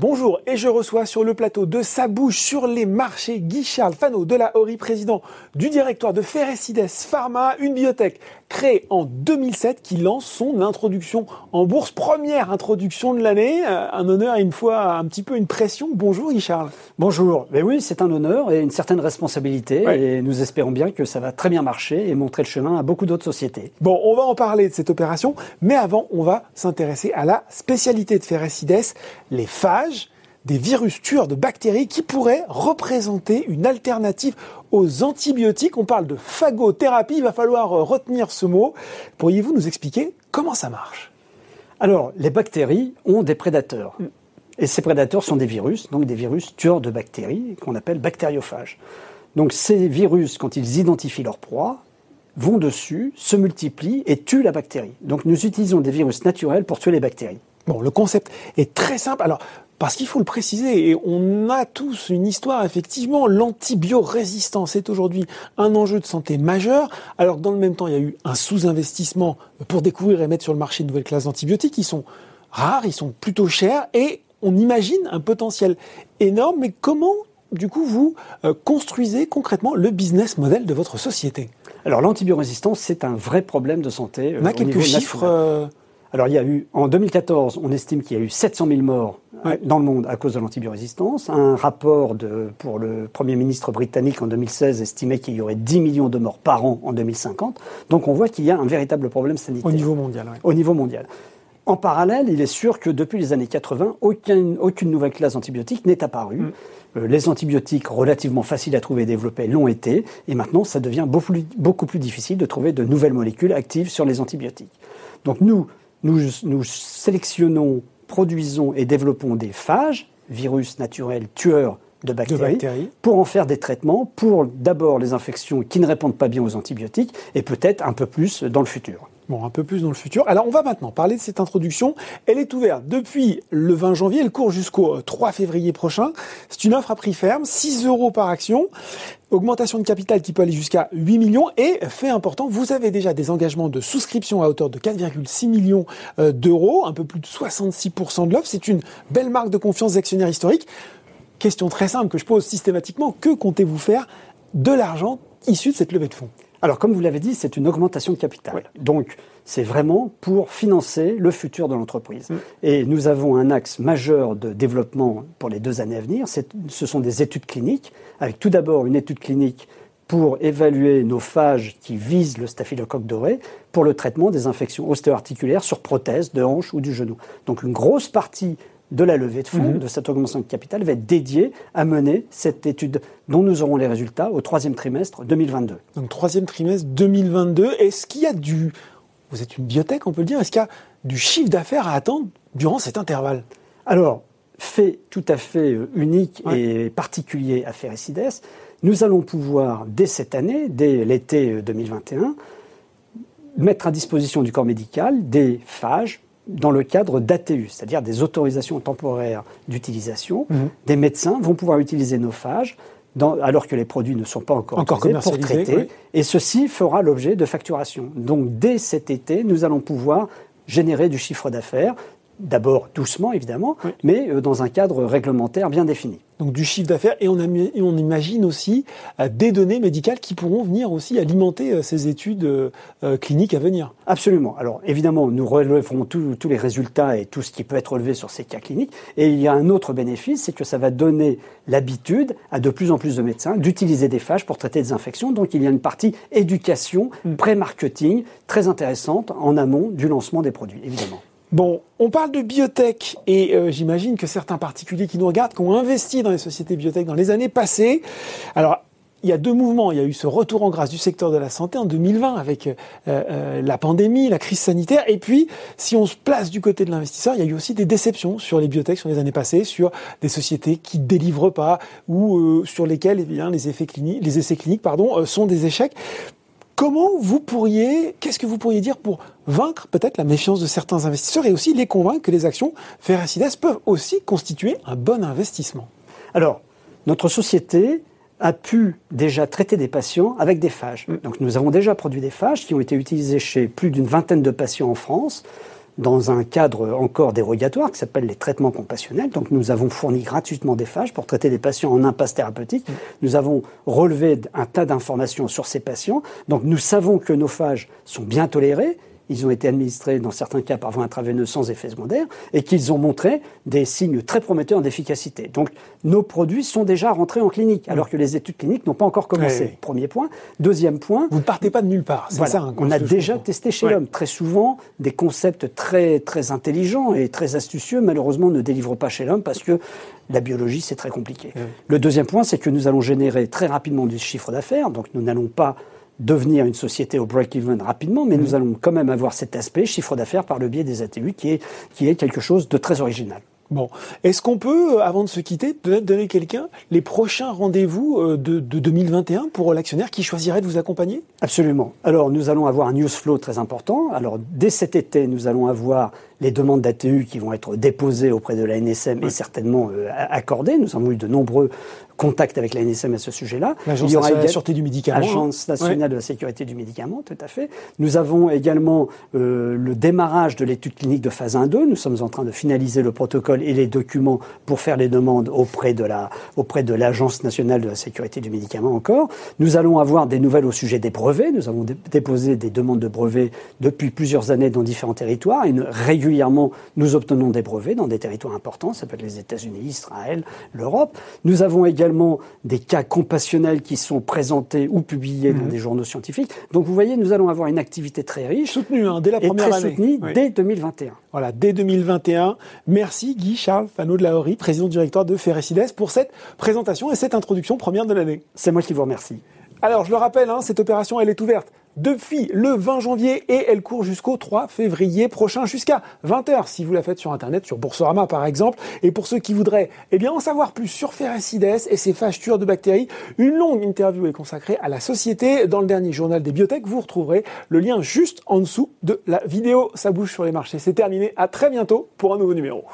Bonjour et je reçois sur le plateau de sa bouche sur les marchés Guy Charles Fano de la Hori, président du directoire de Ferrecides Pharma, une biotech créée en 2007 qui lance son introduction en bourse, première introduction de l'année, euh, un honneur et une fois un petit peu une pression. Bonjour Charles. Bonjour. Oui, c'est un honneur et une certaine responsabilité et nous espérons bien que ça va très bien marcher et montrer le chemin à beaucoup d'autres sociétés. Bon, on va en parler de cette opération, mais avant, on va s'intéresser à la spécialité de Ferrecides, les phages des virus tueurs de bactéries qui pourraient représenter une alternative aux antibiotiques. On parle de phagothérapie, il va falloir euh, retenir ce mot. Pourriez-vous nous expliquer comment ça marche? Alors, les bactéries ont des prédateurs. Et ces prédateurs sont des virus, donc des virus tueurs de bactéries, qu'on appelle bactériophages. Donc ces virus, quand ils identifient leur proie, vont dessus, se multiplient et tuent la bactérie. Donc nous utilisons des virus naturels pour tuer les bactéries. Bon, le concept est très simple. Alors, parce qu'il faut le préciser, et on a tous une histoire, effectivement, l'antibiorésistance est aujourd'hui un enjeu de santé majeur, alors que dans le même temps, il y a eu un sous-investissement pour découvrir et mettre sur le marché de nouvelles classes d'antibiotiques qui sont rares, ils sont plutôt chers, et on imagine un potentiel énorme, mais comment du coup, vous euh, construisez concrètement le business model de votre société? Alors, l'antibiorésistance, c'est un vrai problème de santé. On a euh, quelques chiffres euh, alors il y a eu, en 2014, on estime qu'il y a eu 700 000 morts euh, dans le monde à cause de l'antibiorésistance. Un rapport de, pour le Premier ministre britannique en 2016 estimait qu'il y aurait 10 millions de morts par an en 2050. Donc on voit qu'il y a un véritable problème sanitaire. Au niveau mondial, oui. Au niveau mondial. En parallèle, il est sûr que depuis les années 80, aucune, aucune nouvelle classe d'antibiotiques n'est apparue. Mm. Euh, les antibiotiques relativement faciles à trouver et développer l'ont été, et maintenant ça devient beaucoup beaucoup plus difficile de trouver de nouvelles molécules actives sur les antibiotiques. Donc nous, nous, sélectionnons, produisons et développons des phages, virus naturels tueurs de bactéries, pour en faire des traitements pour d'abord les infections qui ne répondent pas bien aux antibiotiques et peut-être un peu plus dans le futur. Bon, un peu plus dans le futur. Alors, on va maintenant parler de cette introduction. Elle est ouverte depuis le 20 janvier. Elle court jusqu'au 3 février prochain. C'est une offre à prix ferme, 6 euros par action. Augmentation de capital qui peut aller jusqu'à 8 millions. Et, fait important, vous avez déjà des engagements de souscription à hauteur de 4,6 millions euh, d'euros, un peu plus de 66% de l'offre. C'est une belle marque de confiance des actionnaires historiques. Question très simple que je pose systématiquement. Que comptez-vous faire de l'argent issu de cette levée de fonds? Alors, comme vous l'avez dit, c'est une augmentation de capital. Donc, c'est vraiment pour financer le futur de l'entreprise. Mm. Et nous avons un axe majeur de développement pour les deux années à venir. Ce sont des études cliniques, avec tout d'abord une étude clinique pour évaluer nos phages qui visent le staphylocoque doré pour le traitement des infections ostéo-articulaires sur prothèse de hanche ou du genou. Donc une grosse partie de la levée de fonds, mhm. de cette augmentation de capital, va être dédiée à mener cette étude dont nous aurons les résultats au troisième trimestre 2022. Donc troisième trimestre 2022, est-ce qu'il y a du... Vous êtes une biotech, on peut le dire, est-ce qu'il y a du chiffre d'affaires à attendre durant cet intervalle? Alors, fait tout à fait euh, unique et particulier à Ferricides, nous allons pouvoir, dès cette année, dès l'été 2021, euh, mettre à disposition du corps médical des phages dans le cadre d'ATU, c'est-à-dire des autorisations temporaires d'utilisation. Mhm. Des médecins vont pouvoir utiliser nos phages alors que les produits ne sont pas encore, encore pour traiter. Et ceci fera l'objet de facturation. Donc dès cet été, nous allons pouvoir générer du chiffre d'affaires, d'abord doucement évidemment, mais euh, dans un cadre réglementaire bien défini donc du chiffre d'affaires, et on, on, imagine aussi euh, des données médicales qui pourront venir aussi alimenter euh, ces études cliniques à venir. Absolument. Alors évidemment, nous relèverons tous les résultats et tout ce qui peut être relevé sur ces cas cliniques. Et il y a un autre bénéfice, c'est que ça va donner l'habitude à de plus en plus de médecins d'utiliser des phages pour traiter des infections. Donc il y a une partie éducation, mm. pré-marketing très intéressante en amont du lancement des produits, évidemment. Bon, on parle de biotech et euh, j'imagine que certains particuliers qui nous regardent, qui ont investi dans les sociétés biotech dans les années passées, alors il y a deux mouvements. Il y a eu ce retour en grâce du secteur de la santé en 2020 avec euh, euh, la pandémie, la crise sanitaire. Et puis, si on se place du côté de l'investisseur, il y a eu aussi des déceptions sur les biotech sur les années passées, sur des sociétés qui délivrent pas ou sur lesquelles eh bien, les, essais cliniques pardon, sont des échecs. Comment vous pourriez, qu'est-ce que vous pourriez dire pour vaincre peut-être la méfiance de certains investisseurs et aussi les convaincre que les actions Ferracides peuvent aussi constituer un bon investissement? Alors, notre société a pu déjà traiter des patients avec des phages. Mm. Donc nous avons déjà produit des phages qui ont été utilisés chez plus d'une vingtaine de patients en France dans un cadre encore dérogatoire qui s'appelle les traitements compassionnels. Donc nous avons fourni gratuitement des phages pour traiter des patients en impasse thérapeutique. Nous avons relevé un tas d'informations sur ces patients. Donc nous savons que nos phages sont bien tolérés ils ont été administrés dans certains cas par voie intraveineuse sans effet secondaire et qu'ils ont montré des signes très prometteurs d'efficacité. Donc nos produits sont déjà rentrés en clinique alors que les études cliniques n'ont pas encore commencé. Premier point. Deuxième point. Vous ne partez pas de nulle part. C'est ça. Hein, on a déjà testé chez l'homme. Très souvent, des concepts très très intelligents et très astucieux malheureusement ne délivrent pas chez l'homme parce que la biologie, c'est très compliqué. Le deuxième point, c'est que nous allons générer très rapidement du chiffre d'affaires, donc nous n'allons pas devenir une société au break-even rapidement, mais nous mm. allons quand même avoir cet aspect chiffre d'affaires par le biais des ATU qui est, qui est quelque chose de très original. Bon, est-ce qu'on peut, euh, avant de se quitter, donner quelqu'un les prochains rendez-vous euh, de, de 2021 pour l'actionnaire qui choisirait de vous accompagner? Absolument. Alors, nous allons avoir un news flow très important. Alors, dès cet été, nous allons avoir les demandes d'ATU qui vont être déposées auprès de la NSM et certainement euh, accordées. Nous avons eu de nombreux contacts avec la NSM à ce sujet-là. L'Agence nationale de la sécurité du médicament. Agence nationale de la sécurité du médicament, tout à fait. Nous avons également euh, le démarrage de l'étude clinique de phase 1-2. Nous sommes en train de finaliser le protocole et les documents pour faire les demandes auprès de la auprès de l'Agence nationale de la sécurité du médicament encore. Nous allons avoir des nouvelles au sujet des brevets. Nous avons déposé des demandes de brevets depuis plusieurs années dans différents territoires et régulièrement nous obtenons des brevets dans des territoires importants. Ça peut être les États-Unis, Israël, l'Europe. Nous avons également des cas compassionnels qui sont présentés ou publiés dans mhm. des journaux scientifiques. Donc vous voyez, nous allons avoir une activité très riche. Soutenue hein, dès la première et très Soutenue dès 2021. Voilà, dès 2021. Merci Guy Charles Fano de la Horie, président directeur de Ferricides, pour cette présentation et cette introduction première de l'année. C'est moi qui vous remercie. Alors, je le rappelle, hein, cette opération, elle est ouverte depuis le 20 janvier et elle court jusqu'au 3 février prochain jusqu'à 20h si vous la faites sur internet sur Boursorama par exemple. Et pour ceux qui voudraient eh bien en savoir plus sur Ferricides et ses fâchetures de bactéries une longue interview est consacrée à la société. Dans le dernier journal des biotech vous retrouverez le lien juste en dessous de la vidéo. Ça bouge sur les marchés. C'est terminé. À très bientôt pour un nouveau numéro